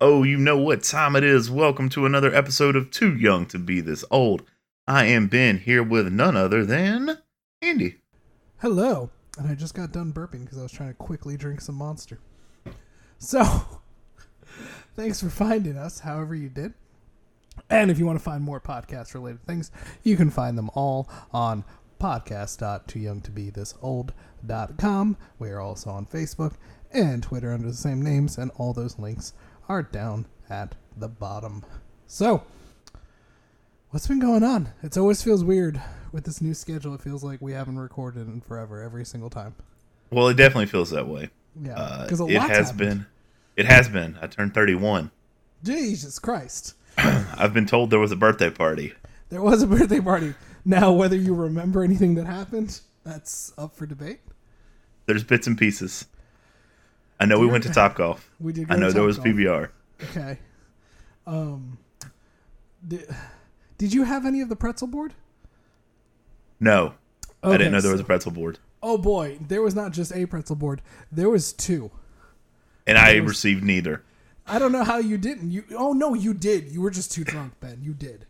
Oh, you know what time it is. Welcome to another episode of Too Young to Be This Old. I am Ben here with none other than Andy. Hello. And I just got done burping because I was trying to quickly drink some monster. So, thanks for finding us, however you did. And if you want to find more podcast related things, you can find them all on podcast.tooyoungtobethisold.com. We are also on Facebook and Twitter under the same names, and all those links are down at the bottom. So, what's been going on? It always feels weird with this new schedule. It feels like we haven't recorded in forever every single time. Well, it definitely feels that way. Yeah, Uh, because a it has been. It has been. I turned 31. Jesus Christ! I've been told there was a birthday party. There was a birthday party. Now, whether you remember anything that happened, that's up for debate. There's bits and pieces. I know we went to Top Golf. We did. I know there was. PBR. Okay. Um. Did, did you have any of the pretzel board? No, okay, I didn't know there was a pretzel board. Oh boy, there was not just a pretzel board. There was two. And I was- received neither. I don't know how you didn't. You oh no, you did. You were just too drunk, Ben. You did.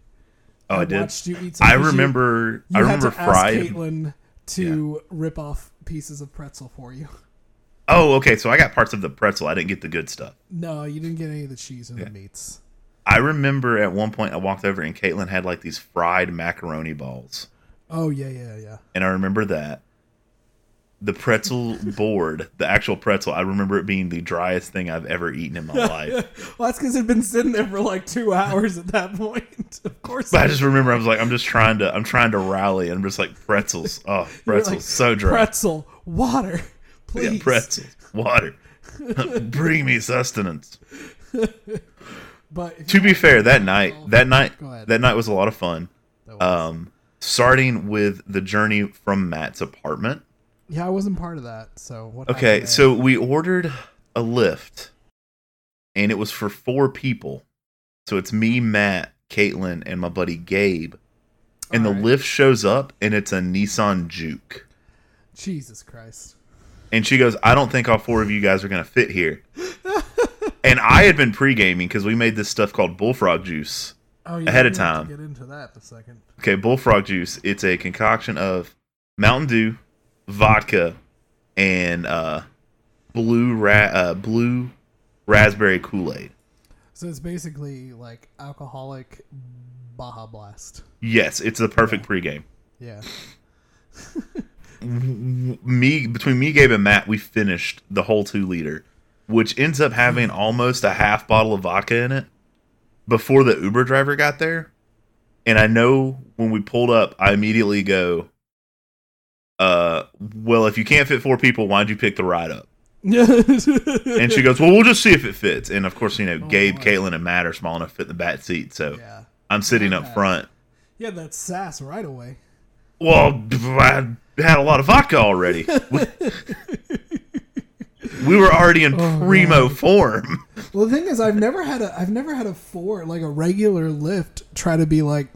Oh, I, did. watched you eat. Some, I you- remember. You, I had remember to ask. Caitlin to rip off pieces of pretzel for you. Oh, okay. So I got parts of the pretzel. I didn't get the good stuff. No, you didn't get any of the cheese or the meats. I remember at one point I walked over and Caitlin had like these fried macaroni balls, Oh yeah, yeah, yeah. and I remember that. The pretzel board, the actual pretzel, I remember it being the driest thing I've ever eaten in my life. Well, that's because it'd been sitting there for like two hours at that point. Of course. But I just remember I was like, I'm just trying to, I'm trying to rally, and I'm just like pretzels. Oh, pretzels, like, so dry. Pretzel, water, please. yeah, pretzels, water. Bring me sustenance. But To be fair, that night, that night, that night was a lot of fun. Um, starting with the journey from Matt's apartment. yeah, I wasn't part of that. So what? Okay, so we ordered a Lyft, and it was for four people. So it's me, Matt, Caitlin, and my buddy Gabe. And the Alright. Lyft shows up, and it's a Nissan Juke. Jesus Christ. And she goes, I don't think all four of you guys are going to fit here. and I had been pre gaming because we made this stuff called bullfrog juice. Oh, yeah, Ahead of time. Get into that in a second. Okay, bullfrog juice. It's a concoction of Mountain Dew, vodka, and uh, blue ra- uh, blue raspberry Kool Aid. So it's basically like alcoholic Baja Blast. Yes, it's the perfect pregame. Yeah. Me between me, Gabe, and Matt, we finished the whole two liter, which ends up having almost a half bottle of vodka in it before the Uber driver got there. And I know when we pulled up, I immediately go, "Uh, well, if you can't fit four people, why'd you pick the ride up?" And she goes, "Well, we'll just see if it fits." And of course, you know, Gabe, my. Caitlin, and Matt are small enough to fit in the back seat, so yeah. I'm sitting Yeah. up front. Yeah, that's sass right away. Well, I had a lot of vodka already. We, we were already in Oh, primo form. Well, the thing is, I've never had a, I've never had a four like a regular Lyft try to be like,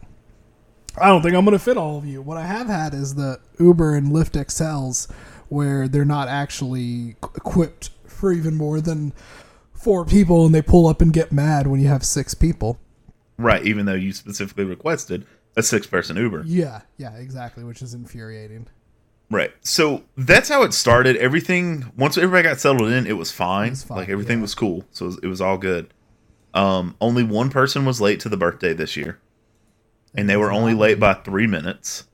I don't think I'm gonna fit all of you. What I have had is the Uber and Lyft XLs, where they're not actually equipped for even more than four people, and they pull up and get mad when you have six people. Right, even though you specifically requested a six person Uber. Yeah, yeah, exactly, which is infuriating. Right. So that's how it started. Everything once everybody got settled in, it was fine. was fine, like everything yeah. was cool. So it was, it was all good. Um, only one person was late to the birthday this year. And they were only late by three minutes,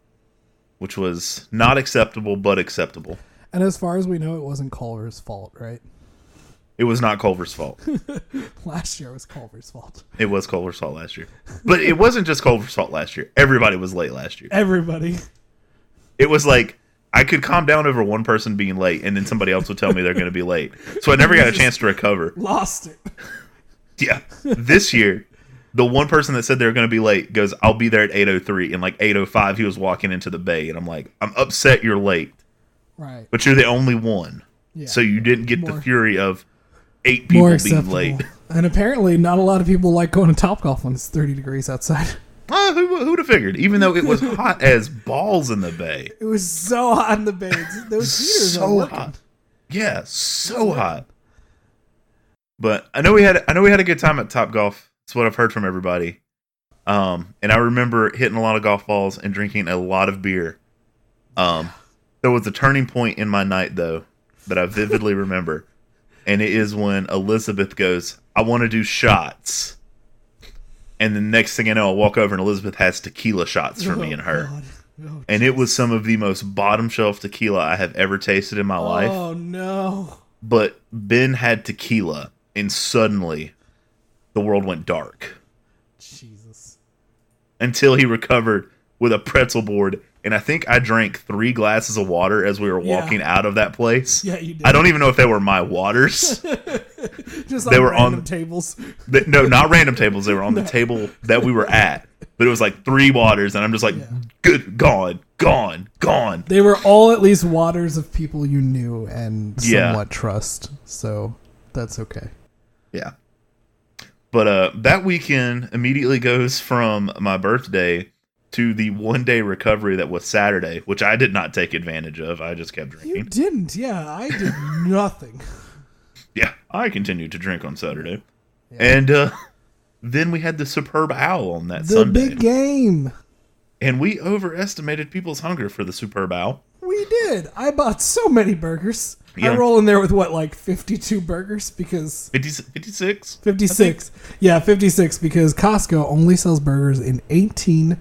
which was not acceptable, but acceptable. And as far as we know, it wasn't Culver's fault, right? It was not Culver's fault. Last year was Culver's fault. It was Culver's fault last year. But it wasn't just Culver's fault last year. Everybody was late last year. Everybody. It was like I could calm down over one person being late and then somebody else would tell me they're going to be late. So I never got a chance to recover. Lost it. Yeah. This year, the one person that said they were going to be late goes, "I'll be there at 8:03." And like 8:05 he was walking into the bay and I'm like, "I'm upset you're late, Right. but you're the only one." Yeah. So you didn't get More- the fury of eight people being late. And apparently, not a lot of people like going to Top Golf when it's 30 degrees outside. Ah, who who'd have figured? Even though it was hot as balls in the bay. It was so hot in the bay. Those heaters So are working. hot. Yeah, so hot. But I know we had I know we had a good time at Top Golf. That's what I've heard from everybody. Um, and I remember hitting a lot of golf balls and drinking a lot of beer. Um, there was a turning point in my night though that I vividly remember, and it is when Elizabeth goes, "I want to do shots," and the next thing I know, I walk over and Elizabeth has tequila shots for me oh, and her. Oh, and it was some of the most bottom shelf tequila I have ever tasted in my oh, life. oh no. But Ben had tequila, and suddenly the world went dark Jesus. until he recovered with a pretzel board. And I think I drank three glasses of water as we were Yeah. walking out of that place. Yeah, you did. I don't even know if they were my waters. Just they on were on- random tables. They- no, not random tables. They were on the table that we were at. But it was like three waters, and I'm just like, good, gone, gone, gone. They were all at least waters of people you knew and Yeah. somewhat trust. So that's okay. Yeah. But uh, that weekend immediately goes from my birthday to the one day recovery that was Saturday, which I did not take advantage of. I just kept drinking. You didn't. Yeah, I did nothing. Yeah, I continued to drink on Saturday. And uh, then we had the superb owl on that The Sunday. big game. and we overestimated people's hunger for the superb owl. We did. I bought so many burgers. Yeah. I roll in there with what, like 52 burgers? Because 50, 56? 56. Yeah, 56 because Costco only sells burgers in 18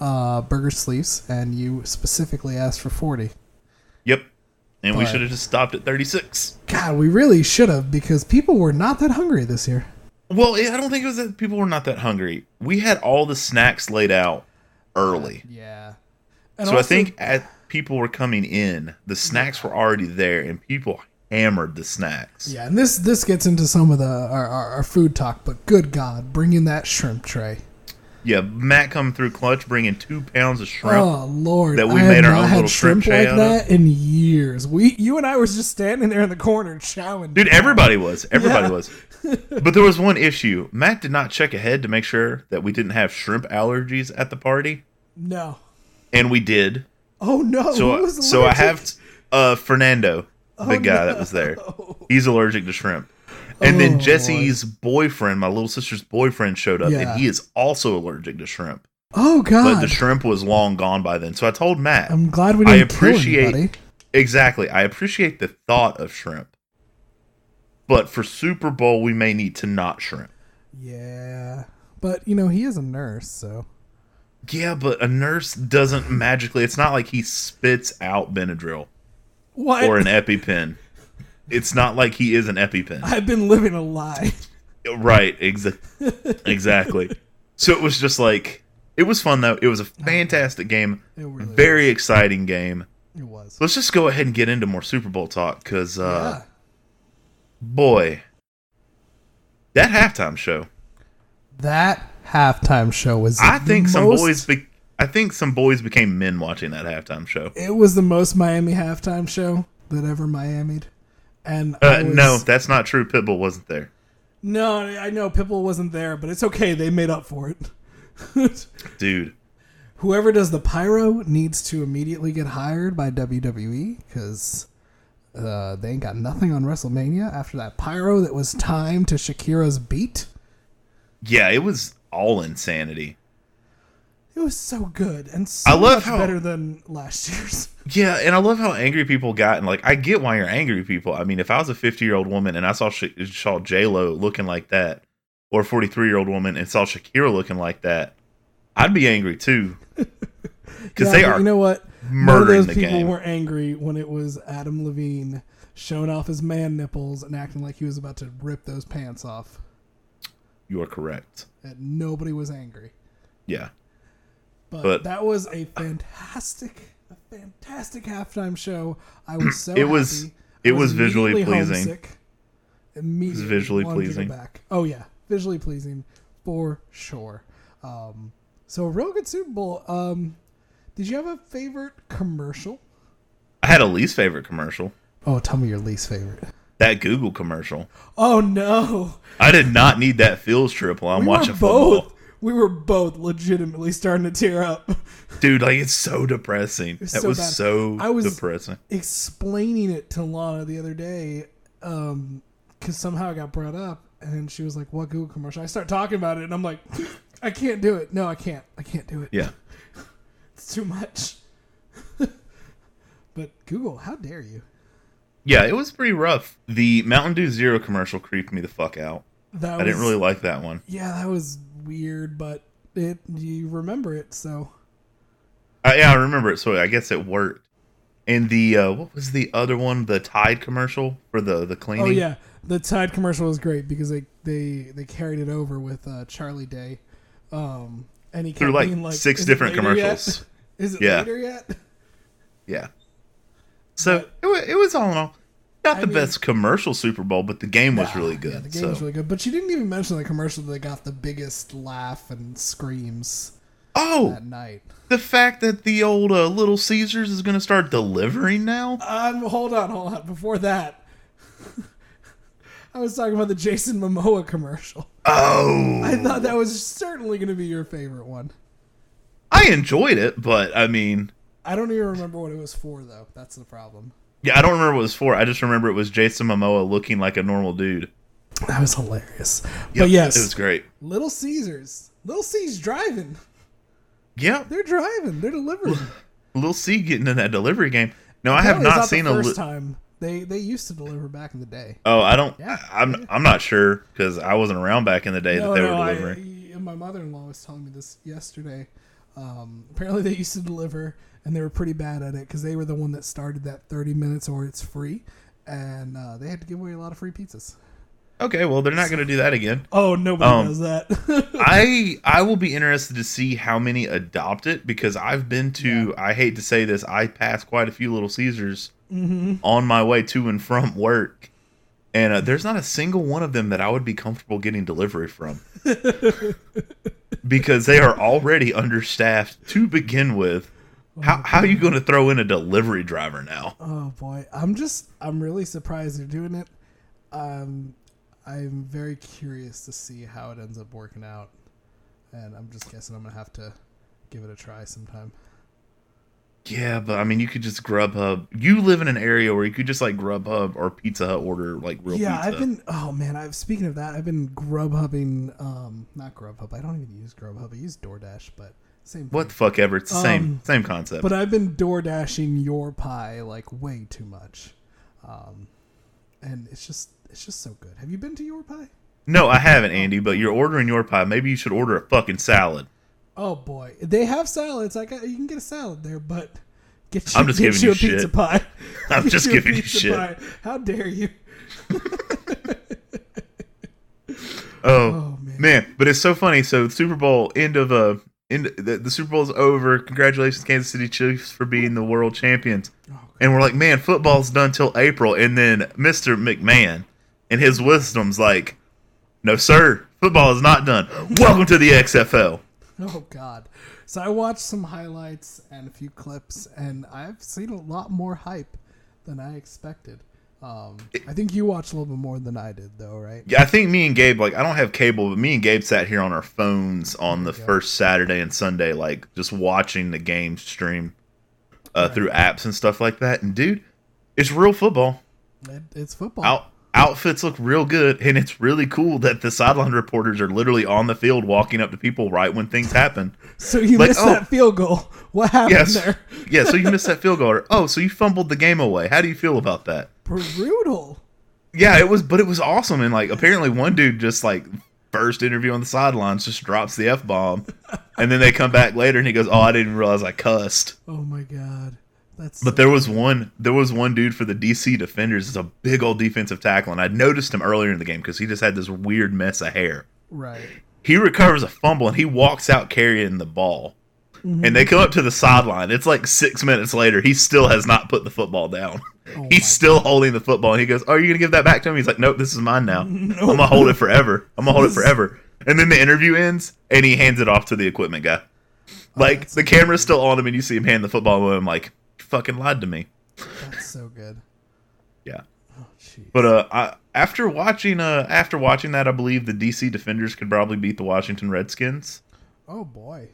uh, burger sleeves, and you specifically asked for 40. Yep. And we should have just stopped at 36. God, we really should have because people were not that hungry this year. Well, I don't think it was that people were not that hungry. We had all the snacks laid out early. Yeah. And so I think as people were coming in, the snacks were already there, and people hammered the snacks. Yeah, and this this gets into some of the our, our, our food talk, but good God, bring in that shrimp tray. Yeah, Matt coming through clutch, bringing two pounds of shrimp. Oh Lord, that we I made our own little shrimp tray like of. that in years. We, you and I, was just standing there in the corner chowing. Dude, everybody was. Everybody Yeah. was. But there was one issue. Matt did not check ahead to make sure that we didn't have shrimp allergies at the party, No. and we did. Oh no. So, was so I have uh, Fernando, the Oh, guy that was there. He's allergic to shrimp. And then Oh, Jesse's boyfriend, my little sister's boyfriend, showed up, Yeah. and he is also allergic to shrimp. Oh God! But the shrimp was long gone by then. So I told Matt, I'm glad we didn't kill appreciate anybody. exactly. I appreciate the thought of shrimp, but for Super Bowl, we may need to not shrimp. Yeah, but you know he is a nurse, so Yeah, but a nurse doesn't magically. It's not like he spits out Benadryl what? or an EpiPen. It's not like he is an EpiPen. I've been living a lie. Right, exa- exactly. So it was just like it was fun though. It was a fantastic game, really very exciting game. It was. Let's just go ahead and get into more Super Bowl talk because, uh, yeah. boy, that halftime show. That halftime show was. I think some boys. Be- I think some boys became men watching that halftime show. It was the most Miami halftime show that ever Miami'd. And Uh, was, no, that's not true. Pitbull wasn't there. no, I know Pitbull wasn't there, but it's okay. They made up for it. Dude, Whoever does the pyro needs to immediately get hired by WWE because uh, they ain't got nothing on WrestleMania after that pyro that was timed to Shakira's beat. yeah, it was all insanity. It was so good and so I love much how- better than last year's. Yeah, and I love how angry people got. And like, I get why you're angry, people. I mean, if I was a 50 year old woman and I saw saw J Lo looking like that, or a 43 year old woman and saw Shakira looking like that, I'd be angry too. Because Yeah, they are You know what? None of those the people game. were angry when it was Adam Levine showing off his man nipples and acting like he was about to rip those pants off. You are correct. And nobody was angry. Yeah. But, But- that was a fantastic, a fantastic halftime show. I was so It was- it I was visually pleasing. homesick. Immediately visually wanted to go pleasing. Back. Oh yeah, visually pleasing for sure. Um, so a real good Super Bowl. Um, did you have a favorite commercial? I had a least favorite commercial. Oh, tell me your least favorite. That Google commercial. Oh no, I did not need that field trip while I'm we watching were football. We were both legitimately starting to tear up. Dude, like it's so depressing. was that so was bad. so I was- depressing. explaining it to Lana the other day. Um, because somehow it got brought up, and she was like, "What Google commercial?" I start talking about it, and I'm like, "I can't do it. No, I can't. I can't do it. Yeah. It's too much." but Google, how dare you? Yeah, it was pretty rough. The Mountain Dew Zero commercial creeped me the fuck out. That I didn't really like that one. Yeah, that was weird, but it you remember it, so Uh, yeah, I remember it, so I guess it worked. And the uh, what was the other one? The Tide commercial for the the cleaning. Oh yeah, the Tide commercial was great because they they they carried it over with uh, Charlie Day, um, and he Through like, like six different later yet? commercials. Is it Yeah. later yet? Yeah. So it it was all in all not I the mean- best commercial Super Bowl, but the game was Nah, really good. Yeah, the game so. was really good. But she didn't even mention the commercial that got the biggest laugh and screams oh, that night. the fact that the old uh, Little Caesars is going to start delivering now. Um, hold on, hold on. Before that, I was talking about the Jason Momoa commercial. Oh, I thought that was certainly going to be your favorite one. I enjoyed it, but I mean, I don't even remember what it was for, though. That's the problem. Yeah, I don't remember what it was for. I just remember it was Jason Momoa looking like a normal dude. That was hilarious. Yep, but yes, it was great. Little Caesars. Little C's driving. Yeah, They're driving. They're delivering. Little C getting in that delivery game. No, I have not the seen a. first Li- time. They they used to deliver back in the day. oh, I don't. Yeah. I'm. I'm not sure because I wasn't around back in the day No, that they no, were I, delivering. my mother-in-law was telling me this yesterday. Um, apparently, they used to deliver, and they were pretty bad at it because they were the one that started that 30 minutes or it's free, and uh, they had to give away a lot of free pizzas. okay, well, they're not going to do that again. Oh, nobody Um, does that. I I will be interested to see how many adopt it because I've been to. I hate to say this, I passed quite a few Little Caesars Mm-hmm. on my way to and from work, and uh, there's not a single one of them that I would be comfortable getting delivery from because they are already understaffed to begin with. How how are you going to throw in a delivery driver now? oh boy, I'm just I'm really surprised they're doing it. Um, I'm very curious to see how it ends up working out, and I'm just guessing I'm gonna have to give it a try sometime. Yeah, but I mean, you could just Grubhub. You live in an area where you could just like Grubhub or Pizza Hut order like real yeah, pizza. I've been. Oh man, I've speaking of that, I've been Grubhubbing. Um, not Grubhub. I don't even use Grubhub. I use DoorDash, but same. What the fuck ever? It's the same Um, same concept. But I've been DoorDashing your pie like way too much, um, and it's just it's just so good. Have you been to your pie? no, I haven't, Andy. But you're ordering your pie. Maybe you should order a fucking salad. Oh boy, they have salads. Like you can get a salad there, but get you, I'm just get giving you you a pizza pie. I'm just a giving you shit. pie. How dare you? Oh, Oh, man. man. but it's so funny. So Super Bowl end of uh end the, the Super Bowl's over. Congratulations, Kansas City Chiefs, for being the world champions. Oh, And we're like, man, football's done till April. And then Mr. McMahon and his wisdom's like, no, sir, football is not done. Welcome to the XFL. Oh God! So I watched some highlights and a few clips, and I've seen a lot more hype than I expected. Um, I think you watched a little bit more than I did, though, right? Yeah, I think me and Gabe, like, I don't have cable, but me and Gabe sat here on our phones on the go. first Saturday and Sunday, like, just watching the game stream uh, through apps and stuff like that. And, dude, it's real football. It, it's football. Out, outfits look real good, and it's really cool that the sideline reporters are literally on the field walking up to people right when things happen. so you like, missed oh. that field goal. What happened Yes. there? yeah, so you missed that field goal. Or, oh, so you fumbled the game away. How do you feel about that? Brutal. Yeah, it was, but it was awesome. And like, apparently, one dude just like first interview on the sidelines just drops the f bomb, and then they come back later and he goes, "Oh, I didn't realize I cussed." Oh my God! That's But there was one, there was one dude for the DC Defenders. It's a big old defensive tackle, and I noticed him earlier in the game because he just had this weird mess of hair. right. He recovers a fumble and he walks out carrying the ball. Mm-hmm. And they come up to the sideline. It's like six minutes later. He still has not put the football down. Oh He's still holding the football. And he goes, Oh, are you going to give that back to him? He's like, Nope, this is mine now. I'm going to hold it forever. I'm going to hold it forever. And then the interview ends and he hands it off to the equipment guy. Like, that's the camera's still on him and you see him hand the football to him. Like, fucking lied to me. That's so good. Yeah. Oh, jeez. But uh, I, after watching uh, after watching that, I believe the DC Defenders could probably beat the Washington Redskins. Oh boy.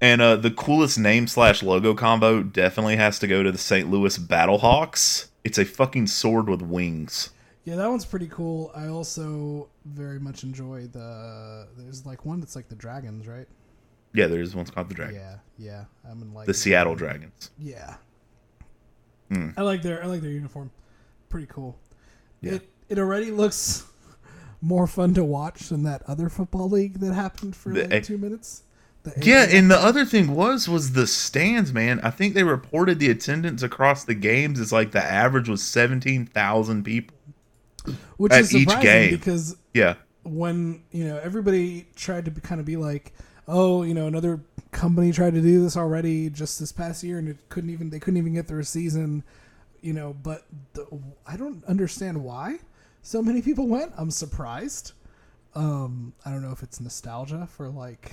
And uh, the coolest name slash logo combo definitely has to go to the St. Louis Battlehawks. It's a fucking sword with wings. Yeah, that one's pretty cool. I also very much enjoy the. There's like one that's like the dragons, right? Yeah, there's one's called the Dragon. Yeah, yeah. I'm in like The Seattle Dragons. Yeah. Hmm. I like their I like their uniform. Pretty cool. Yeah. It it already looks more fun to watch than that other football league that happened for The like A- two minutes. The Yeah, and the other thing was was the stands, man. I think they reported the attendance across the games is like the average was seventeen thousand people. which at is each surprising game. because Yeah, when you know everybody tried to be, kind of be like, oh, you know, another company tried to do this already just this past year, and it couldn't even they couldn't even get through a season, you know. But the, I don't understand why so many people went. I'm surprised. Um, I don't know if it's nostalgia for like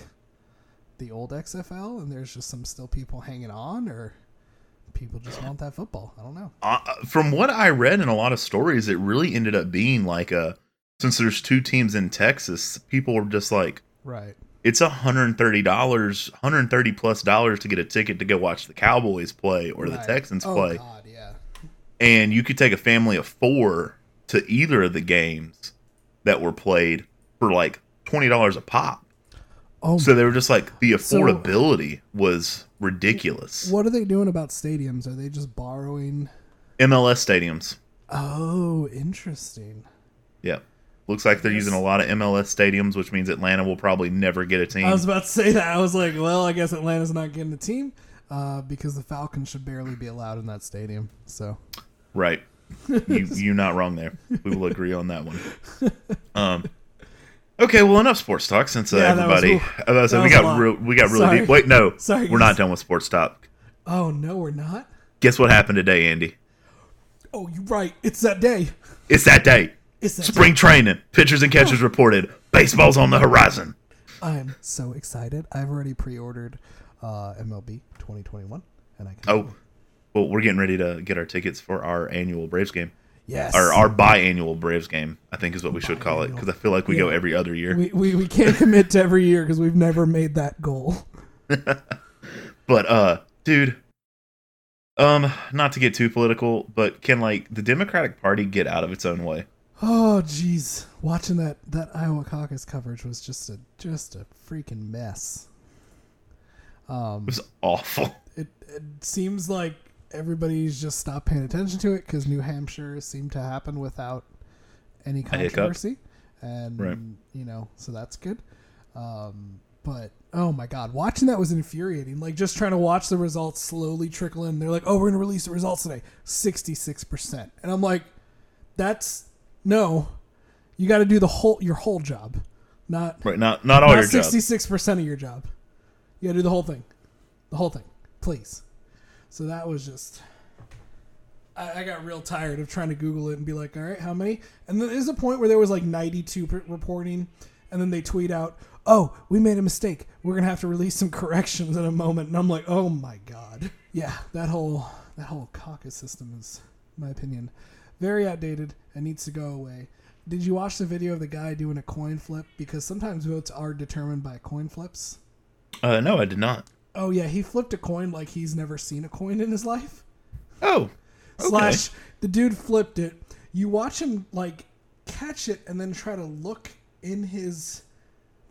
the old XFL, and there's just some still people hanging on, or people just want that football. I don't know. uh, from what I read in a lot of stories, it really ended up being like a since there's two teams in Texas, people were just like, Right. It's hundred and thirty dollars, hundred and thirty plus dollars to get a ticket to go watch the Cowboys play or the Right. Texans oh, play, God, yeah. and you could take a family of four to either of the games that were played for like twenty dollars a pop. Oh, So they were just like the So- affordability was ridiculous. What are they doing about stadiums? Are they just borrowing? MLS stadiums. Oh, interesting. Yeah. Looks like they're Yes. using a lot of MLS stadiums, which means Atlanta will probably never get a team. I was about to say that. I was like, well, I guess Atlanta's not getting a team uh, because the Falcons should barely be allowed in that stadium. So, right. You you not wrong there. We will agree on that one. Um Okay, well enough sports talk since uh, Yeah, that was- everybody that we got real, we got really Sorry. deep. Wait, no. Sorry, We're not done with sports talk. oh no, we're not. Guess what happened today, Andy? Oh, you're right. It's that day. It's that day. Spring training. Pitchers and catchers reported. Baseball's on the horizon. I'm so excited. I've already pre-ordered uh, MLB 2021, and I can. Oh, well, we're getting ready to get our tickets for our annual Braves game, yes. or our biannual Braves game. I think is what we should call it because I feel like we go every other year. we, we we can't commit to every year because we've never made that goal. But uh, dude, um, not to get too political, but can like the Democratic Party get out of its own way? Oh, jeez, watching that that Iowa caucus coverage was just a just a freaking mess. Um, It was awful. it, it seems like everybody's just stopped paying attention to it because New Hampshire seemed to happen without any controversy, and Right. you know, so that's good. Um, but oh my god, watching that was infuriating. Like just trying to watch the results slowly trickle in. They're like, "Oh, we're gonna release the results today, sixty six percent," and I'm like, "That's no, you got to do the whole your whole job, not Right? Not not all your not job. sixty six percent of your job. You gotta do the whole thing, the whole thing, please. So that was just. I, I got real tired of trying to Google it and be like, all right, how many? And then there's a point where there was like 92 per- reporting, and then they tweet out, oh, we made a mistake. We're gonna have to release some corrections in a moment. And I'm like, oh my god, yeah, that whole that whole caucus system is, in my opinion, very outdated and needs to go away. Did you watch the video of the guy doing a coin flip? Because sometimes votes are determined by coin flips. Uh, no, I did not. Oh yeah, he flipped a coin like he's never seen a coin in his life. Oh, okay. Slash, the dude flipped it. You watch him like catch it and then try to look in his,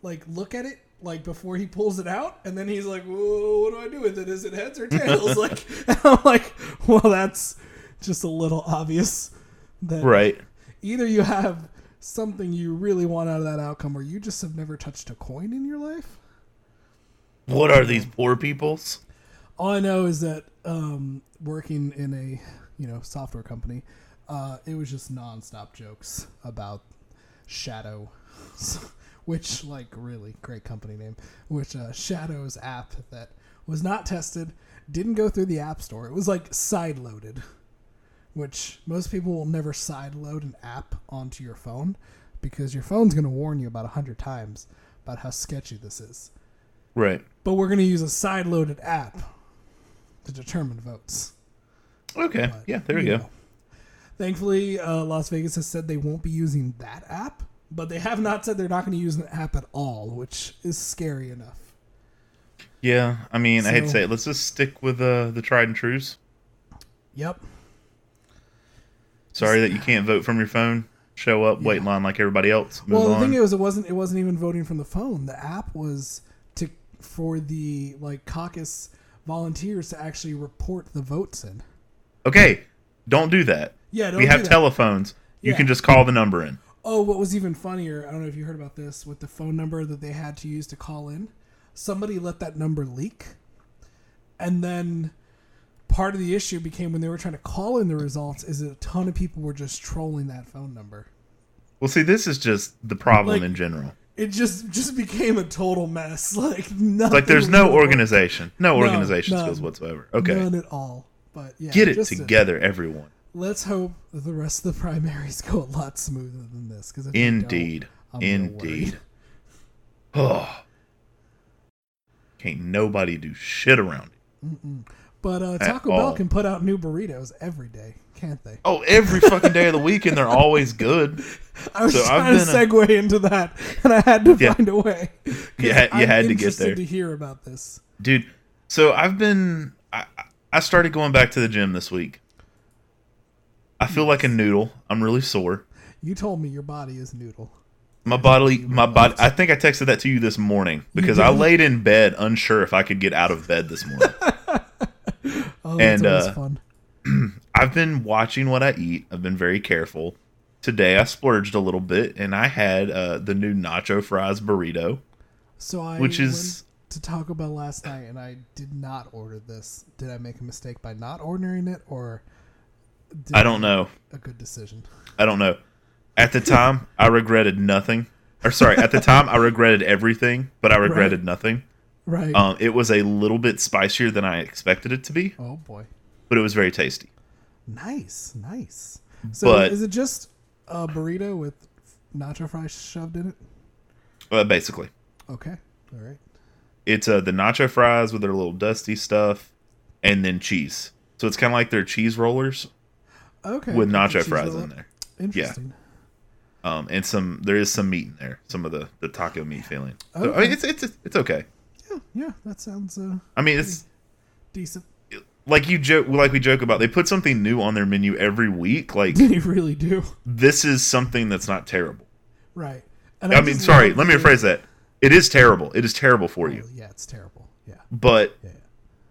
like look at it like before he pulls it out, and then he's like, "Whoa, what do I do with it? Is it heads or tails?" like, I'm like, "Well, that's just a little obvious." That right. either you have something you really want out of that outcome, or you just have never touched a coin in your life. What are these poor peoples? All I know is that um, working in a you know software company, uh, it was just nonstop jokes about Shadow, which like really great company name, which uh, Shadow's app that was not tested, didn't go through the app store. It was like side loaded, which most people will never side load an app onto your phone because your phone's going to warn you about a hundred times about how sketchy this is Right. but we're going to use a side loaded app to determine votes. Okay. But, Yeah. There we you go. know. Thankfully, uh, Las Vegas has said they won't be using that app, but they have not said they're not going to use an app at all, which is scary enough. Yeah. I mean, I hate to say it. Let's just stick with uh, the tried and trues. Yep. Sorry that you can't vote from your phone. show up, wait in line like everybody else, move Well, the on. thing is, it wasn't it wasn't even voting from the phone. The app was to for the like caucus volunteers to actually report the votes in. okay, don't do that. Yeah, don't we have telephones. You Yeah. can just call the number in. Oh, what was even funnier? I don't know if you heard about this with the phone number that they had to use to call in. Somebody let that number leak, and then part of the issue became when they were trying to call in the results is that a ton of people were just trolling that phone number. Well, see, this is just the problem Like, in general. It just just became a total mess. Like nothing. Like, there's no organization, no No, organization none. skills whatsoever. Okay, None at all. But yeah, get it just a- together, everyone. let's hope the rest of the primaries go a lot smoother than this. Because if they don't, Indeed, indeed. Oh, can't nobody do shit around it. But uh, Taco Bell can put out new burritos every day, can't they? Oh, every fucking day of the week, and they're always good. I was So I've trying to segue into that, and I had to Yeah. find a way. You had- you had to get there. to hear about this. dude. So I've been. I, I started going back to the gym this week. I feel like a noodle. I'm really sore. You told me your body is noodle. My body, my body. I think I texted that to you this morning because I laid in bed unsure if I could get out of bed this morning. Oh, And, uh, fun. I've been watching what I eat. I've been very careful. Today I splurged a little bit and I had uh, the new nacho fries burrito. So I which is- went to Taco Bell last night, and I did not order this. Did I make a mistake by not ordering it, or did I don't know. A good decision. I don't know. At the time, I regretted nothing. Or sorry, at the time I regretted everything, but I regretted nothing. Right. Um, it was a little bit spicier than I expected it to be, oh boy. but it was very tasty. Nice, nice. So But- is it just a burrito with nacho fries shoved in it? Uh, basically, Okay. All right. it's uh, the nacho fries with their little dusty stuff, and then cheese. So it's kind of like their cheese rollers Okay. with nacho fries roll in there. Interesting. Yeah. Um, and some there is some meat in there, some of the the taco meat feeling. So, I mean, it's it's it's okay. Yeah. Yeah. That sounds uh, I mean, it's decent. like you joke, like we joke about. They put something new on their menu every week. Like They really do. this is something that's not terrible. Right. And I mean, sorry, let me rephrase that. It is terrible. It is terrible for you. Oh, yeah, it's terrible. Yeah. But Yeah.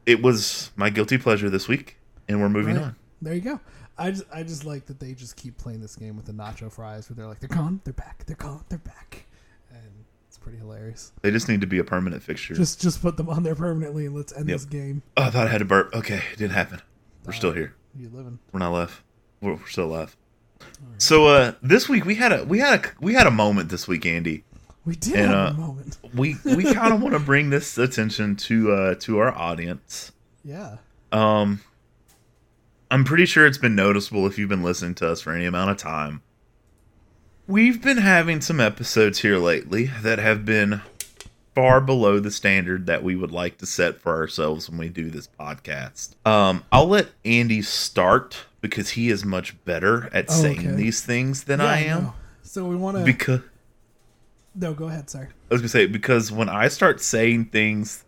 it was my guilty pleasure this week, and we're moving Right. on. There you go. I just I just like that they just keep playing this game with the nacho fries where they're like they're gone, they're back, they're gone, they're back, pretty hilarious. They just need to be a permanent fixture. Just just put them on there permanently and let's end Yep. this game. oh, I thought I had to burp. Okay, it didn't happen. We're still here. You living? We're not left. We're, we're still alive. So uh, this week we had a we had a we had a moment this week, Andy. We did And, have uh, a moment. We we kind of want to bring this attention to uh, to our audience. Yeah. Um, I'm pretty sure it's been noticeable if you've been listening to us for any amount of time. We've been having some episodes here lately that have been far below the standard that we would like to set for ourselves when we do this podcast. Um, I'll let Andy start because he is much better at Oh, saying okay. these things than Yeah, I am. no. So we want to. Because no, go ahead, sir. I was gonna say because when I start saying things,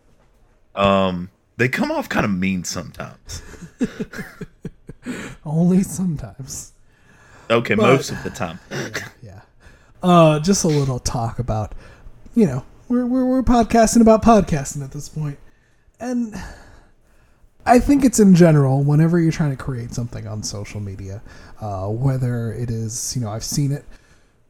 um, they come off kind of mean sometimes. Only sometimes. Okay, But- most of the time. Yeah. Uh, just a little talk about, you know, we're, we're, we're podcasting about podcasting at this point. And I think it's in general, whenever you're trying to create something on social media, uh, whether it is, you know, I've seen it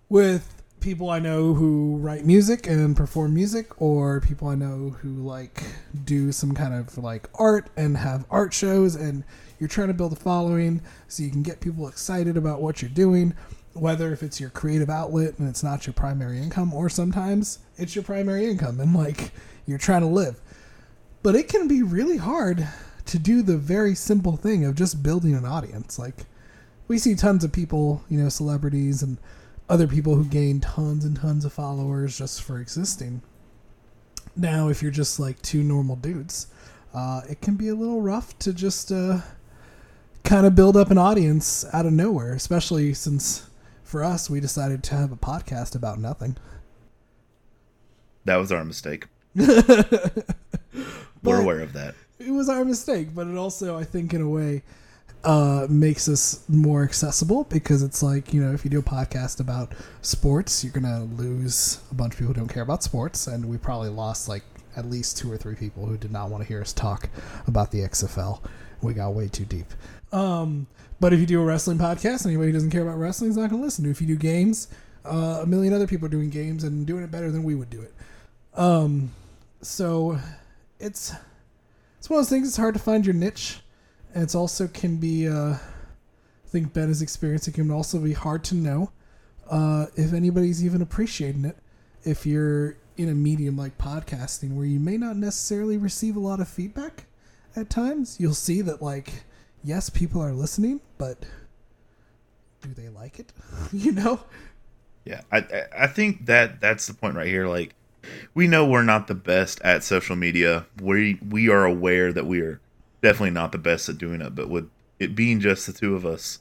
with people I know who write music and perform music, or people I know who like do some kind of like art and have art shows, and you're trying to build a following so you can get people excited about what you're doing, whether if it's your creative outlet and it's not your primary income, or sometimes it's your primary income and like you're trying to live. But it can be really hard to do the very simple thing of just building an audience. Like we see tons of people, you know, celebrities and other people who gain tons and tons of followers just for existing. Now, if you're just like two normal dudes, uh, it can be a little rough to just uh, kind of build up an audience out of nowhere, especially since for us, we decided to have a podcast about nothing. That was our mistake. We're aware of that. it was our mistake, but it also, I think, in a way, uh, makes us more accessible because it's like you know if you do a podcast about sports, you're gonna lose a bunch of people who don't care about sports, and we probably lost like at least two or three people who did not want to hear us talk about the XFL. We got way too deep. Um, but if you do a wrestling podcast, anybody who doesn't care about wrestling is not going to listen to. If you do games, uh, a million other people are doing games and doing it better than we would do it. Um, so it's it's one of those things. It's hard to find your niche, and it's also can be. Uh, I think Ben has experienced. It can also be hard to know uh, if anybody's even appreciating it. If you're in a medium like podcasting, where you may not necessarily receive a lot of feedback, at times you'll see that like yes, people are listening, but do they like it? you know? Yeah, I I- I think that that's the point right here. Like, we know we're not the best at social media. We we are aware that we are definitely not the best at doing it. But with it being just the two of us,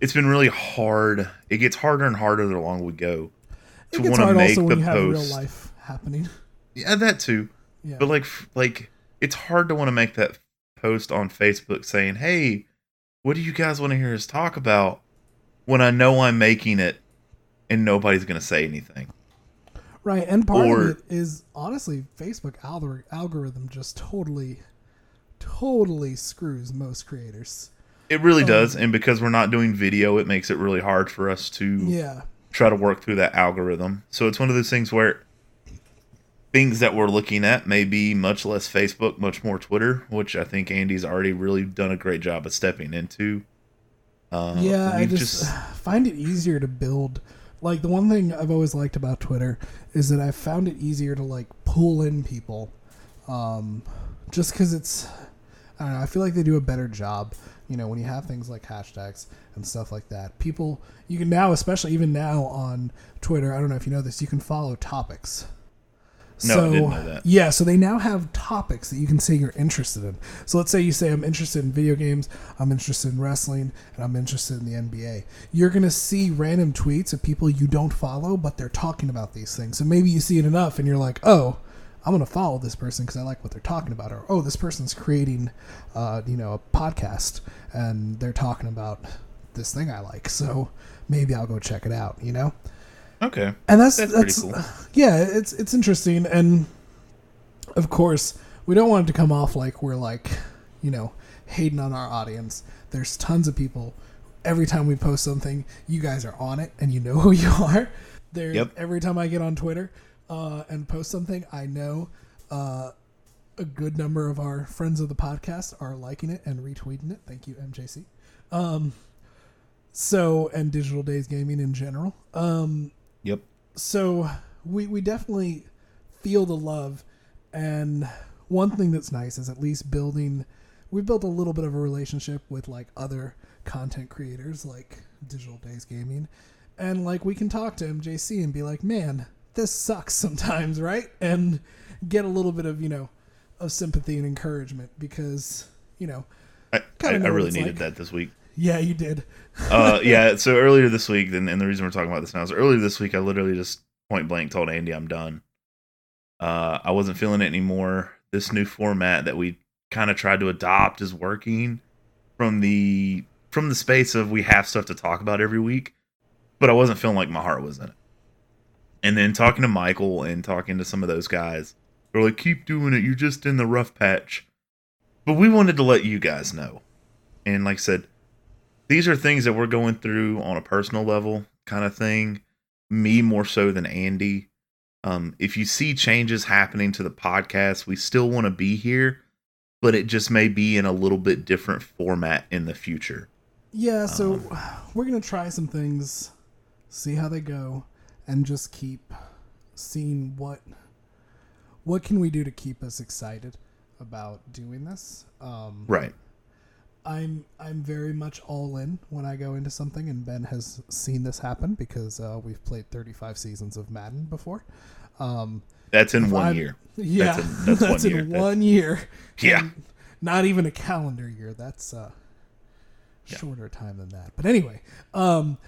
it's been really hard. It gets harder and harder the longer we go It to want to hard make also the when you have real post. life happening. Yeah, that too. Yeah. But like like it's hard to want to make that post on Facebook saying, "Hey, what do you guys want to hear us talk about?" when I know I'm making it and nobody's going to say anything. Right, and part Or- of it is honestly Facebook algor- algorithm just totally, totally screws most creators. It really Um, does, and because we're not doing video, it makes it really hard for us to Yeah, try to work through that algorithm. So it's one of those things where things that we're looking at may be much less Facebook, much more Twitter, which I think Andy's already really done a great job of stepping into. Uh, yeah. I we've just, find it easier to build. Like the one thing I've always liked about Twitter is that I found it easier to like pull in people, um, just because it's. I don't know. I feel like they do a better job. You know, when you have things like hashtags and stuff like that, people you can now, especially even now on Twitter. I don't know if you know this. You can follow topics. No, I didn't know that. Yeah, so they now have topics that you can say you're interested in. So let's say you say I'm interested in video games, I'm interested in wrestling, and I'm interested in the NBA. You're gonna see random tweets of people you don't follow, but they're talking about these things. So maybe you see it enough, and you're like, oh. I'm gonna follow this person because I like what they're talking about, or oh, this person's creating, uh, you know, a podcast and they're talking about this thing I like, so maybe I'll go check it out. You know, okay. and that's That's that's, pretty cool. yeah, it's it's interesting, and of course we don't want it to come off like we're like you know hating on our audience. There's tons of people. Every time we post something, you guys are on it, and you know who you are. There, Yep. every time I get on Twitter uh, and post something, I know uh, a good number of our friends of the podcast are liking it and retweeting it. Thank you, MJC. Um, so and Digital Days Gaming in general. Um, Yep. so we we definitely feel the love and one thing that's nice is at least building we've built a little bit of a relationship with like other content creators like digital days gaming and like we can talk to mjc and be like man this sucks sometimes right and get a little bit of you know of sympathy and encouragement because you know I, I, I really needed like. that this week. Yeah you did uh, yeah. So earlier this week, and, and the reason we're talking about this now is earlier this week, I literally just point blank told Andy I'm done. Uh, I wasn't feeling it anymore. This new format that we kind of tried to adopt is working from the from the space of we have stuff to talk about every week, but I wasn't feeling like my heart was in it. And then talking to Michael and talking to some of those guys, they're like, "Keep doing it. You're just in the rough patch." But we wanted to let you guys know, and like I said, these are things that we're going through on a personal level kind of thing me more so than andy. Um, if you see changes happening to the podcast we still want to be here but it just may be in a little bit different format in the future. Yeah, so Um, we're gonna try some things, see how they go, and just keep seeing what what can we do to keep us excited about doing this. Um, right I'm I'm very much all in when I go into something, and Ben has seen this happen because uh, we've played 35 seasons of Madden before. Um, that's in one I'm- year Yeah, That's that's, in- that's one in year. That's- one year. Yeah. Not even a calendar year. That's uh, shorter time than that. But anyway, um,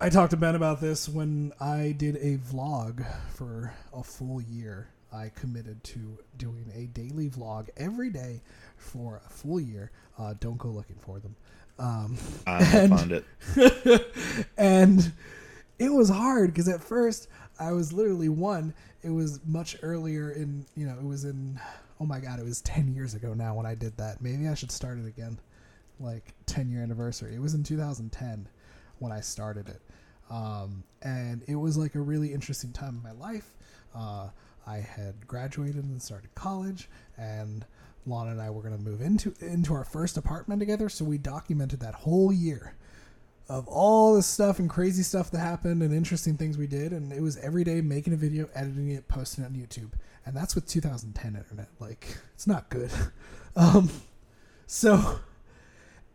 I talked to Ben about this when I did a vlog for a full year I committed to doing a daily vlog every day for a full year. Uh, don't go looking for them. Um, and- find it. and it was hard because at first I was literally one. It was much earlier in you know it was in oh my god it was ten years ago now when I did that. Maybe I should start it again, like ten year anniversary. It was in 2010 when I started it, um, and it was like a really interesting time in my life. Uh, I had graduated and started college, and Lana and I were going to move into into our first apartment together. So we documented that whole year of all the stuff and crazy stuff that happened and interesting things we did. And it was every day making a video, editing it, posting it on YouTube. And that's with 2010 internet. Like, it's not good. Um, so,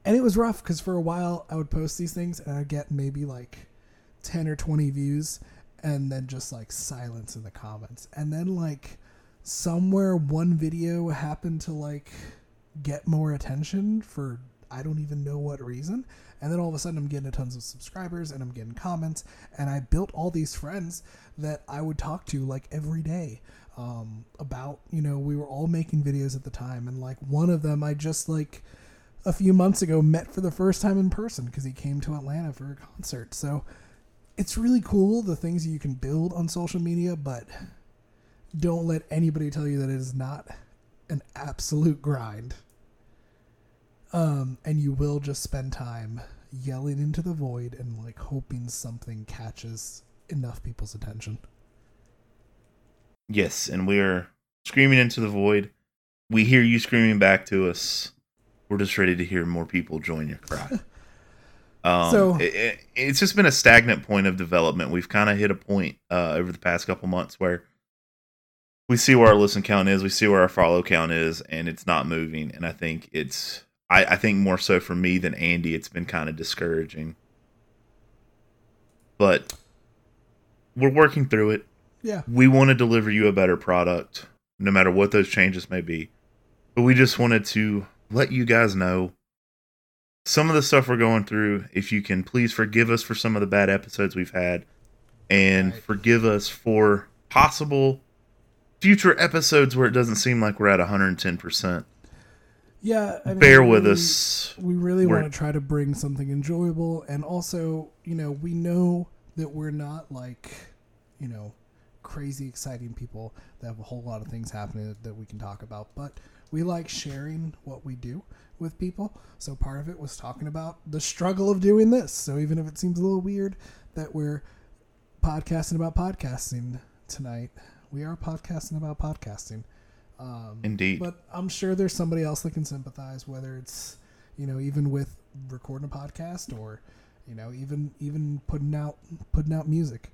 and it was rough because for a while I would post these things and I'd get maybe like 10 or 20 views and then just like silence in the comments. And then, like, somewhere one video happened to like get more attention for I don't even know what reason. And then all of a sudden, I'm getting tons of subscribers and I'm getting comments. And I built all these friends that I would talk to like every day um, about, you know, we were all making videos at the time. And like one of them, I just like a few months ago met for the first time in person because he came to Atlanta for a concert. So it's really cool the things you can build on social media, but don't let anybody tell you that it is not an absolute grind um, and you will just spend time yelling into the void and like hoping something catches enough people's attention. Yes, and we're screaming into the void. We hear you screaming back to us. We're just ready to hear more people join your cry. Um, So- it, it- it's just been a stagnant point of development. We've kind of hit a point uh, over the past couple months where we see where our listen count is, we see where our follow count is, and it's not moving. And I think it's, I, I think more so for me than Andy, it's been kind of discouraging. But we're working through it Yeah. we want to deliver you a better product no matter what those changes may be but we just wanted to let you guys know some of the stuff we're going through if you can please forgive us for some of the bad episodes we've had and Right. forgive us for possible future episodes where it doesn't seem like we're at 110% Yeah. I mean, bear with really- us We really We're- want to try to bring something enjoyable. And also, you know, we know that we're not like, you know, crazy exciting people that have a whole lot of things happening that we can talk about. But we like sharing what we do with people. So part of it was talking about the struggle of doing this. So even if it seems a little weird that we're podcasting about podcasting tonight, we are podcasting about podcasting. Um, indeed but I'm sure there's somebody else that can sympathize, whether it's you know even with recording a podcast or you know even even putting out putting out music.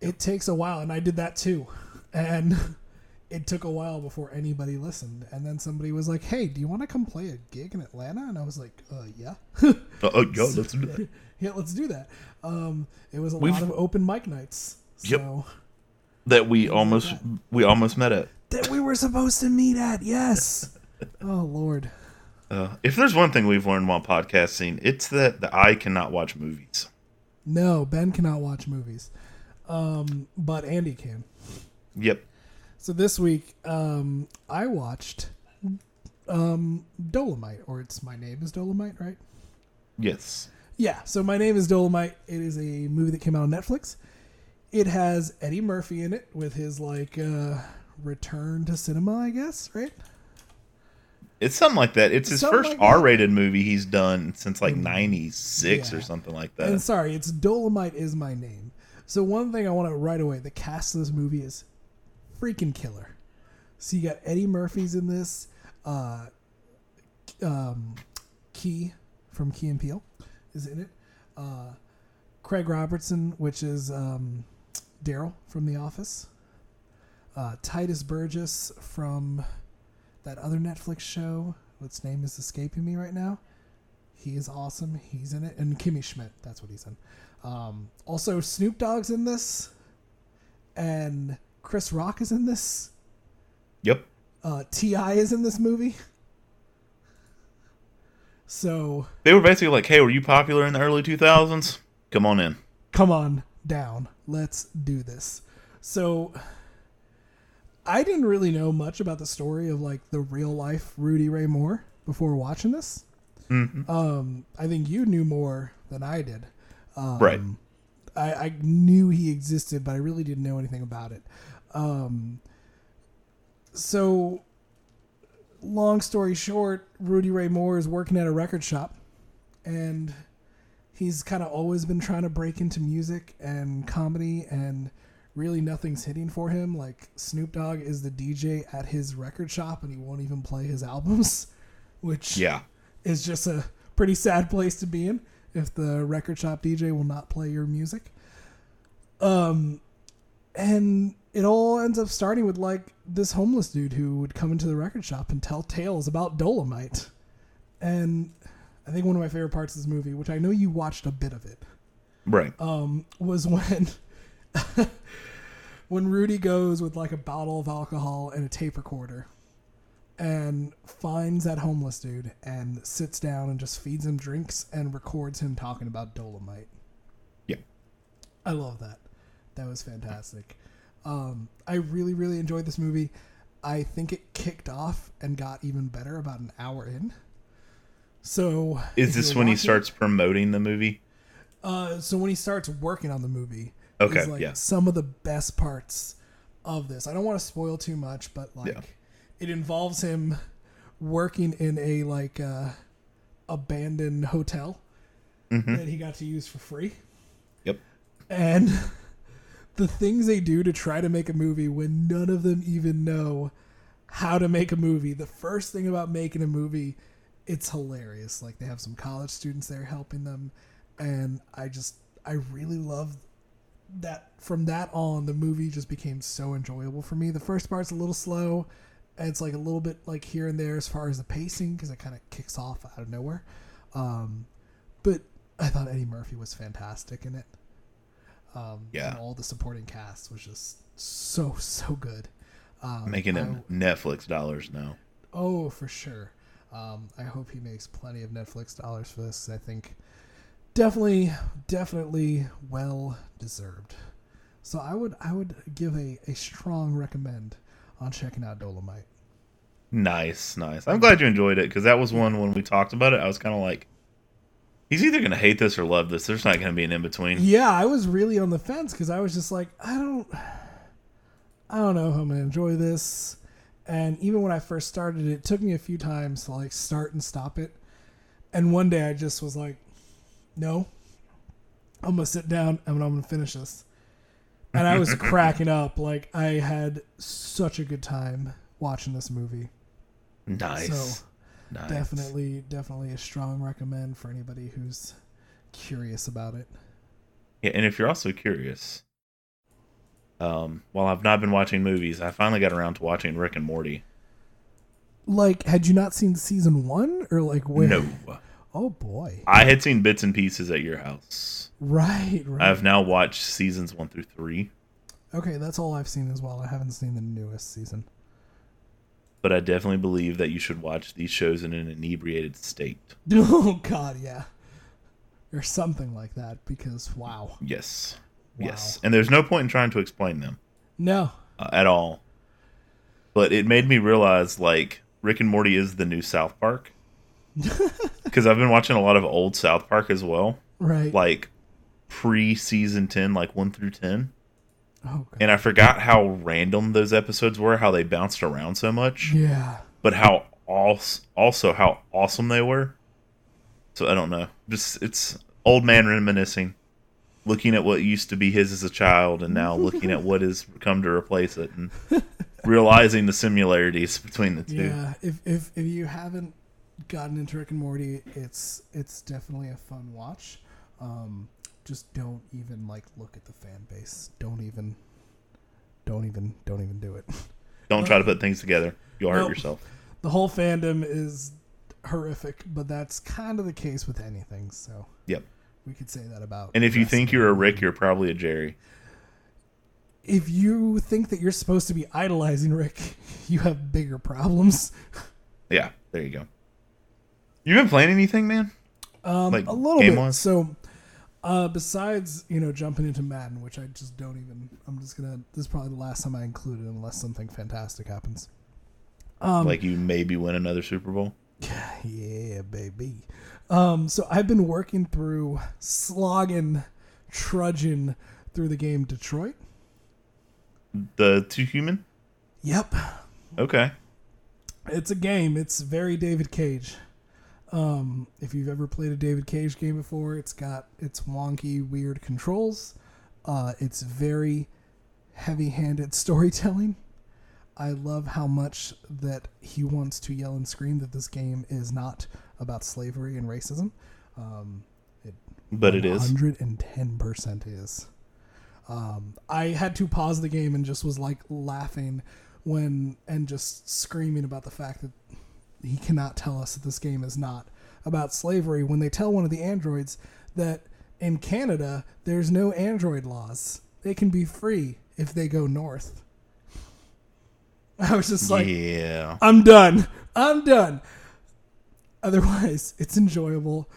It takes a while, and I did that too, and it took a while before anybody listened. And then somebody was like, "Hey, do you want to come play a gig in Atlanta?" And I was like, "Uh, yeah." oh, yo, let's do that. yeah, let's do that. Um, it was a We've- lot of open mic nights. Yep. That we almost we almost met at that we were supposed to meet at. Yes. oh Lord. uh, if there's one thing we've learned while podcasting it's that the eye cannot watch movies No, Ben cannot watch movies, um, but Andy can. yep So this week, um, I watched um, Dolemite, or it's My Name is Dolemite, right? yes Yeah. So My Name is Dolemite. It is a movie that came out on Netflix. It has Eddie Murphy in it with his like uh, return to cinema, I guess, right? It's something like that. It's his Something first like. R-rated movie he's done since like '96 Yeah. or something like that. And that. sorry, it's Dolemite is my name. So one thing I want to right away, the cast of this movie is freaking killer. So you got Eddie Murphy's in this, uh, um, Key from Key and Peele is in it. Uh, Craig Robertson, which is um, Daryl from The Office. Uh, Tituss Burgess from that other Netflix show. Its name is escaping me right now. He is awesome. He's in it, and Kimmy Schmidt. That's what he's in. Um, also, Snoop Dogg's in this, and Chris Rock is in this. Yep. Uh, T.I. is in this movie. So They were basically like, "Hey, were you popular in the early 2000s? Come on in." come on down. Let's do this. So I didn't really know much about the story of like the real life Rudy Ray Moore before watching this. Mhm. Um, I think you knew more than I did. Um, Right. I, I knew he existed, but I really didn't know anything about it. Um, so, long story short, Rudy Ray Moore is working at a record shop, and he's kind of always been trying to break into music and comedy, and really nothing's hitting for him. Like Snoop Dogg is the DJ at his record shop, and he won't even play his albums, which Yeah. is just a pretty sad place to be in if the record shop DJ will not play your music. Um, and it all ends up starting with like this homeless dude who would come into the record shop and tell tales about Dolemite. And I think one of my favorite parts of this movie, which I know you watched a bit of it, Right. um, was when when Rudy goes with like a bottle of alcohol and a tape recorder and finds that homeless dude and sits down and just feeds him drinks and records him talking about Dolemite. Yeah. I love that. That was fantastic. Um, I really, really enjoyed this movie. I think it kicked off and got even better about an hour in. So Is this when he starts promoting the movie? uh, so when he starts working on the movie, Okay, like yeah. some of the best parts of this. I don't want to spoil too much, but like Yeah. It involves him working in a like uh, abandoned hotel Mm-hmm. that he got to use for free, Yep. and the things they do to try to make a movie when none of them even know how to make a movie. The first thing about making a movie, it's hilarious. Like they have some college students there helping them, and I just I really love that. From that on, the movie just became so enjoyable for me. The first part's a little slow. It's like a little bit like here and there as far as the pacing because it kind of kicks off out of nowhere. Um, but I thought Eddie Murphy was fantastic in it. Um, Yeah. and all the supporting cast was just so so good. Um, Making I- him Netflix dollars now. Oh, for sure. Um, I hope he makes plenty of Netflix dollars for this. I think definitely, definitely well deserved. So I would, I would give a, a strong recommend on checking out Dolemite. Nice, nice. I'm glad you enjoyed it because that was one when we talked about it. I was kind of like, he's either gonna hate this or love this. There's not gonna be an in between. Yeah, I was really on the fence because I was just like, I don't, I don't know if I'm gonna enjoy this. And even when I first started it, it took me a few times to like start and stop it. And one day I just was like, no, I'm gonna sit down and I'm gonna finish this. And I was cracking up. Like I had such a good time watching this movie. Nice, So, nice. Definitely, definitely a strong recommend for anybody who's curious about it. Yeah, and if you're also curious, um, while I've not been watching movies, I finally got around to watching Rick and Morty. Like, had you not seen season one, or like where? No, Oh boy. I had seen bits and pieces at your house. Right. Right. I've now watched seasons one through three, okay, that's all I've seen as well. I haven't seen the newest season. but I definitely believe that you should watch these shows in an inebriated state. Oh God, yeah. Or something like that. Because wow. Yes, Wow. yes, and there's no point in trying to explain them. No. uh, at all. But it made me realize like Rick and Morty is the new South Park. Because I've been watching a lot of old South Park as well, Right. like pre season 10, like 1 through 10. oh God. And I forgot how random those episodes were, how they bounced around so much, Yeah. but how als- also how awesome they were. So I don't know. Just it's old man reminiscing, looking at what used to be his as a child and now looking at what has come to replace it and realizing the similarities between the two. Yeah. If if if you haven't gotten into Rick and Morty, it's it's definitely a fun watch. Um, just don't even like look at the fan base. Don't even. Don't even. Don't even do it. Don't try to put things together. You'll hurt yourself. the whole fandom is horrific, but that's kind of the case with anything. So Yep. we could say that about. And if you think you're a Rick, you're probably a Jerry. if you think that you're supposed to be idolizing Rick, you have bigger problems. Yeah, there you go. You been playing anything, man? Um, Like, a little bit. game-wise? So Uh, besides, you know, jumping into Madden, which I just don't even. I'm just gonna. This is probably the last time I include it, unless something fantastic happens. Um, like you maybe win another Super Bowl. yeah, baby. Um, so I've been working through, slogging, trudging through the game Detroit. The two human. Yep, Okay. it's a game. It's very David Cage. Um, if you've ever played a David Cage game before, it's got its wonky, weird controls. Uh, it's very heavy-handed storytelling. I love how much that he wants to yell and scream that this game is not about slavery and racism. Um, it But it is. 110% is. Um, I had to pause the game and just was like laughing when and just screaming about the fact that he cannot tell us that this game is not about slavery when they tell one of the androids that in Canada there's no android laws. They can be free if they go north. I was just like, yeah. I'm done. I'm done. Otherwise, it's enjoyable.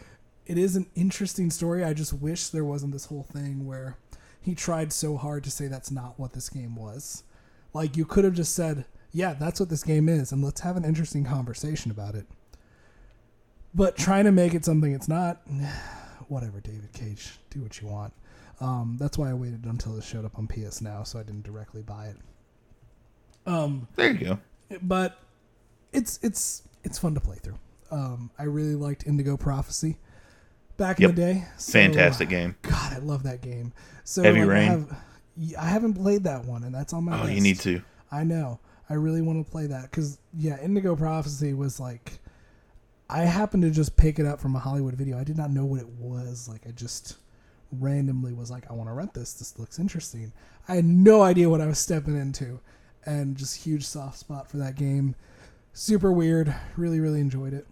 It is an interesting story. I just wish there wasn't this whole thing where he tried so hard to say that's not what this game was. Like, you could have just said, yeah, that's what this game is, and let's have an interesting conversation about it. But trying to make it something it's not, whatever, David Cage, do what you want. Um, that's why I waited until it showed up on PS Now, so I didn't directly buy it. Um, There you go. but it's it's it's fun to play through. Um, I really liked Indigo Prophecy back in the day. So, Fantastic game. God, I love that game. So Heavy like, I Rain? have I haven't played that one, and that's on my list. Oh, list. you need to. I know. I really want to play that because yeah, Indigo Prophecy was like. I happened to just pick it up from a Hollywood video. I did not know what it was. Like I just randomly was like, I want to rent this. This looks interesting. I had no idea what I was stepping into, and just huge soft spot for that game. Super weird. Really, really enjoyed it.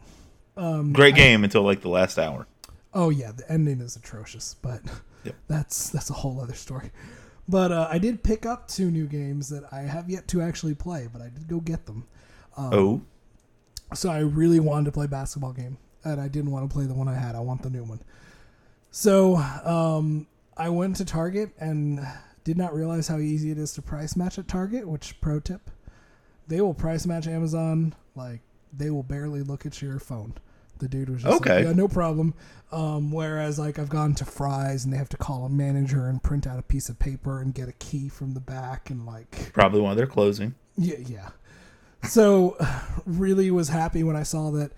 Um, Great game until like the last hour. Oh yeah, the ending is atrocious, but Yep. that's that's a whole other story. But uh, I did pick up two new games that I have yet to actually play, but I did go get them. Um, Oh, So I really wanted to play basketball game, and I didn't want to play the one I had. I want the new one. So um, I went to Target and did not realize how easy it is to price match at Target. Which pro tip: they will price match Amazon like they will barely look at your phone. The dude was just Okay. like, yeah, no problem. Um, whereas like I've gone to Fry's and they have to call a manager and print out a piece of paper and get a key from the back and like probably why they're closing. yeah, yeah. So, really was happy when I saw that.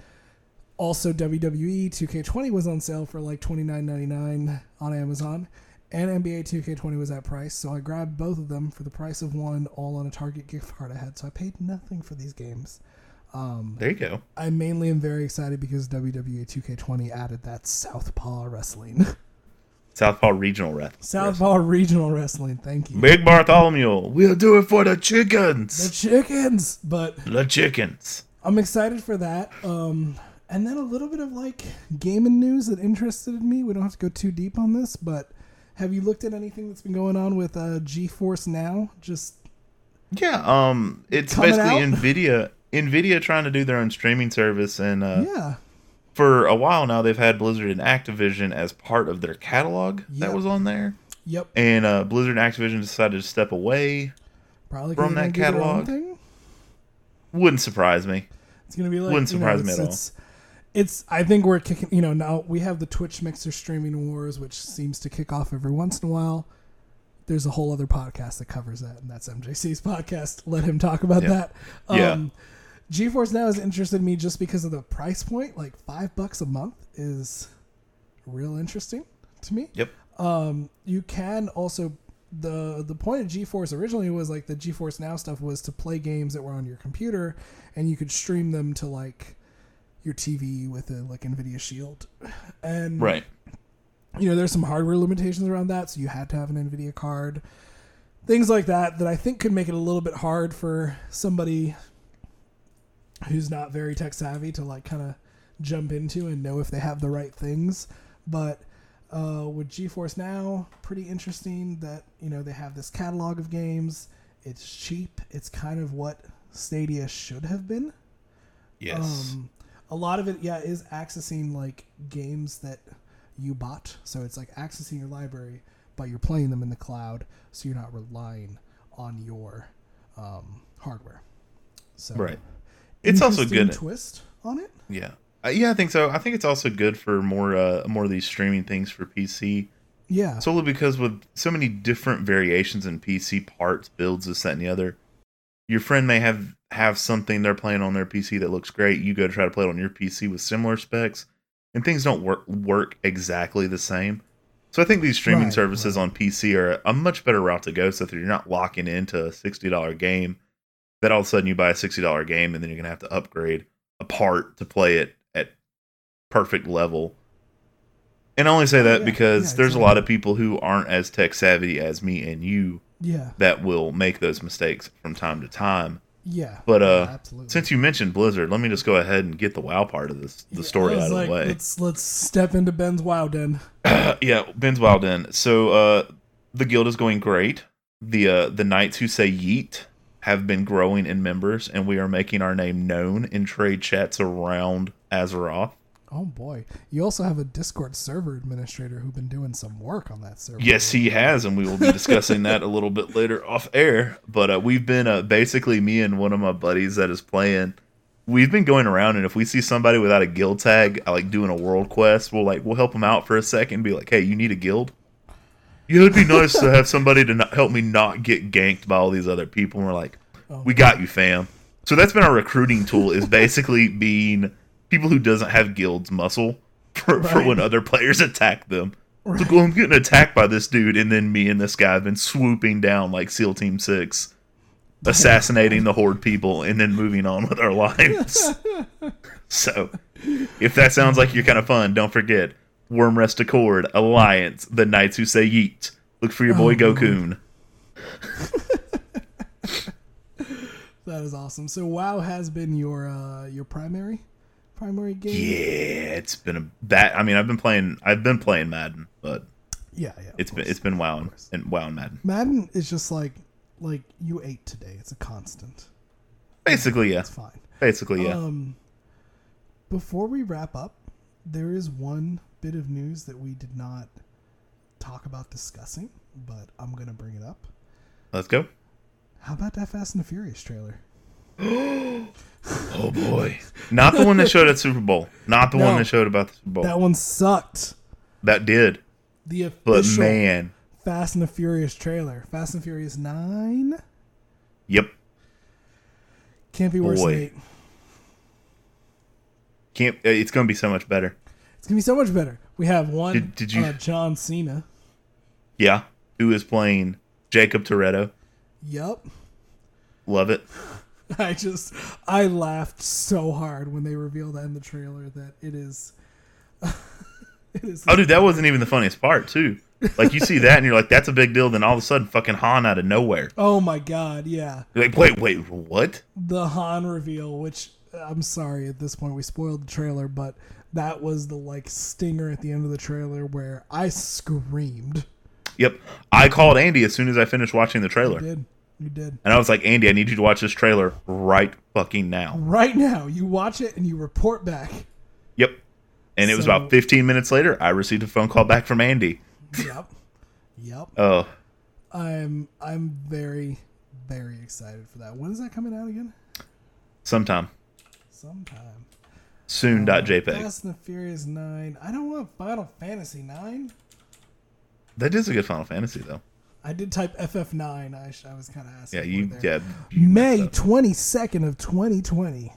Also, WWE 2K20 was on sale for like twenty nine ninety nine on Amazon, and NBA 2K20 was that price. So I grabbed both of them for the price of one, all on a Target gift card I had. So I paid nothing for these games. Um, There you go. I mainly am very excited because WWE 2K20 added that Southpaw Wrestling, Southpaw Regional Wrestling. Southpaw Regional Wrestling. Thank you. Big Bartholomew. We'll do it for the chickens. The chickens. chickens, but The chickens. I'm excited for that. Um, and then a little bit of like gaming news that interested me. We don't have to go too deep on this, but have you looked at anything that's been going on with uh, GeForce Now? Just Yeah, um, it's basically out? Nvidia. Nvidia trying to do their own streaming service, and uh, yeah, for a while now they've had Blizzard and Activision as part of their catalog Yep. that was on there, yep. and uh, Blizzard and Activision decided to step away. Probably From that do their own catalog? Thing. Wouldn't surprise me. It's gonna be like Wouldn't you know, surprise me it's, at all. It's, it's I think we're kicking. You know, now we have the Twitch Mixer streaming wars, which seems to kick off every once in a while. There's a whole other podcast that covers that, and that's MJC's podcast. Let him talk about Yeah. that. Yeah. GeForce Now has interested me just because of the price point. Like five bucks a month is real interesting to me. Yep. Um, you can also the the point of GeForce originally was like the GeForce Now stuff was to play games that were on your computer, and you could stream them to like your TV with a like Nvidia Shield, and Right. you know there's some hardware limitations around that, so you had to have an Nvidia card, things like that that I think could make it a little bit hard for somebody who's not very tech savvy to like kind of jump into and know if they have the right things, but uh, with GeForce Now, pretty interesting that you know they have this catalog of games. It's cheap. It's kind of what Stadia should have been. Yes. Um, a lot of it, yeah, is accessing like games that you bought. So it's like accessing your library, but you're playing them in the cloud, so you're not relying on your um, hardware. So Right. It's also good. twist on it. Yeah. Uh, yeah, I think so. I think it's also good for more uh, more of these streaming things for PC. Yeah, Solely because with so many different variations in PC parts, builds, this, that, and the other, your friend may have have something they're playing on their PC that looks great. You go to try to play it on your PC with similar specs, and things don't work work exactly the same. So I think these streaming Right, services right. on PC are a much better route to go, so that you're not locking into a sixty dollar game. That all of a sudden you buy a sixty dollar game, and then you're gonna have to upgrade a part to play it at perfect level. And I only say that yeah, because yeah, there's a lot of people who aren't as tech savvy as me and you yeah, that will make those mistakes from time to time. yeah. But yeah, uh absolutely. since you mentioned Blizzard, let me just go ahead and get the WoW part of this the Yeah, story out of the way. Let's let's step into Ben's WoW den. yeah, Ben's Wild In. So uh the guild is going great. The uh the knights who say yeet have been growing in members and we are making our name known in trade chats around Azeroth. Oh boy! You also have a Discord server administrator who's been doing some work on that server. Yes, he has, and we will be discussing that a little bit later off air. But uh, we've been uh, basically me and one of my buddies that is playing. We've been going around, and if we see somebody without a guild tag, like doing a world quest, we'll like we'll help them out for a second, and be like, "Hey, you need a guild? Yeah, it'd be nice to have somebody to not, help me not get ganked by all these other people." And we're like, Oh, "We got you, fam." So that's been our recruiting tool is basically being people who doesn't have guilds muscle for, for when other players attack them. Like, well, I'm getting attacked by this dude, and then me and this guy have been swooping down like SEAL Team Six, assassinating the horde people, and then moving on with our lives. so, if that sounds like you're kind of fun, don't forget Wyrmrest Accord, Alliance, the Knights Who Say Yeet. Look for your boy Oh, Gokun. that is awesome. So WoW has been your uh, your primary primary game. Yeah, it's been a that. I mean, I've been playing. I've been playing Madden, but yeah, yeah. it's been it's been WoW and, and WoW and Madden. Madden is just like like you ate today. It's a constant. Basically, yeah. It's fine. Basically, yeah. Um, before we wrap up, there is one bit of news that we did not talk about discussing, but I'm gonna bring it up. Let's go. How about that Fast and the Furious trailer? Oh boy, not the one that showed at Super Bowl. Not the No. one that showed about the Super Bowl. That one sucked. that did, The official but man, Fast and the Furious trailer. Fast and Furious Nine yep. can't be worse Boy. than eight. Can't. uh, It's gonna be so much better. It's gonna be so much better. We have one. Did- did you- uh, John Cena? Yeah. Who is playing Jakob Toretto? Yup. Love it. I just I laughed so hard when they revealed that in the trailer that it is. it is. Oh, dude, that wasn't even the funniest part, too. Like you see that and you're like, "That's a big deal." Then all of a sudden, fucking Han out of nowhere. Oh my god! Yeah, You're like, wait, wait, what? the Han reveal. Which I'm sorry at this point we spoiled the trailer, but that was the like stinger at the end of the trailer where I screamed. Yep. I called Andy as soon as I finished watching the trailer. You did. You did. and I was like, "Andy, I need you to watch this trailer right fucking now." Right now, you watch it and you report back. Yep. And it was about 15 minutes later, I received a phone call back from Andy. Yep. Yep. Oh, I'm I'm very very excited for that. When is that coming out again? sometime Sometime. Soon. dot JPEG. Fast and the Furious Nine. I don't want Final Fantasy Nine. That is a good Final Fantasy though. I did type FF9. I, sh- I was kind of asking. Yeah, you yeah. you May twenty second of twenty twenty.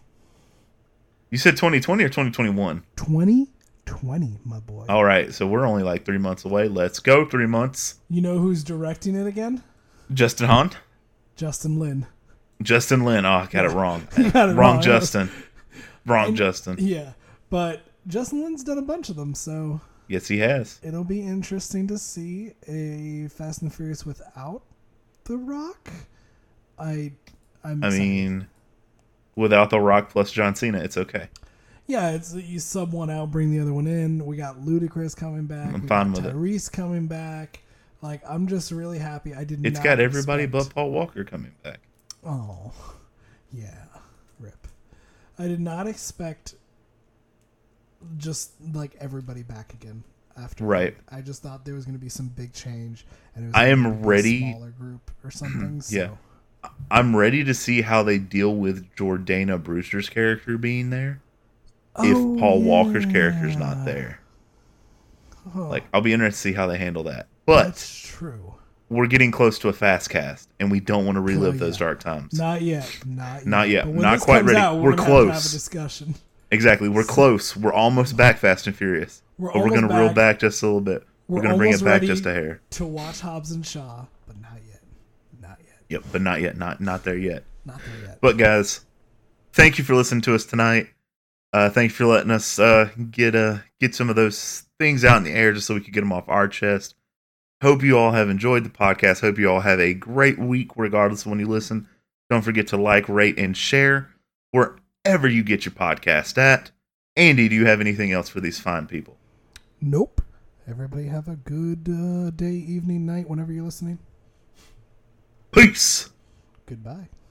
You said 2020 or 2021. Twenty twenty, my boy. All right, so we're only like three months away. Let's go. Three months. You know who's directing it again? Justin Hahn, Justin Lin. Justin Lin. Oh, I got it wrong. Got it wrong, wrong. Justin. Wrong, Justin. Yeah, but Justin Lin's done a bunch of them, so Yes, he has. it'll be interesting to see a Fast and Furious without The Rock. I, I'm. I excited. mean, without The Rock plus John Cena, it's okay. yeah, it's you sub one out, bring the other one in. We got Ludacris coming back. I'm we fine with it. Tyrese coming back. Like I'm just really happy. I did. It's got everybody expect- but Paul Walker coming back. Oh, yeah. I did not expect just like everybody back again. after. Right. I just thought there was going to be some big change, and it was I am ready- Smaller group or something. So. Yeah. I'm ready to see how they deal with Jordana Brewster's character being there. if Oh, Paul Walker's character's not there. Oh, Like, I'll be interested to see how they handle that. But that's true. We're getting close to a fast cast, and we don't want to relive Oh, those dark times. Not yet. Not yet. Not yet. Not quite ready. Out, We're we're, gonna have have close. a discussion. Exactly. We're close. We're almost back, Fast and Furious. We're but we're going to reel back. back just a little bit. We're, We're going to bring it back ready. just a hair. to watch Hobbs and Shaw, but not yet. Not yet. Yep, but not yet. Not not there yet. Not there yet. But guys, thank you for listening to us tonight. Uh, thank you for letting us uh, get uh, get some of those things out in the air just so we could get them off our chest. Hope you all have enjoyed the podcast. Hope you all have a great week, regardless of when you listen. Don't forget to like, rate, and share wherever you get your podcast at. Andy, do you have anything else for these fine people? Nope. Everybody have a good uh, day, evening, night, whenever you're listening. Peace. Goodbye.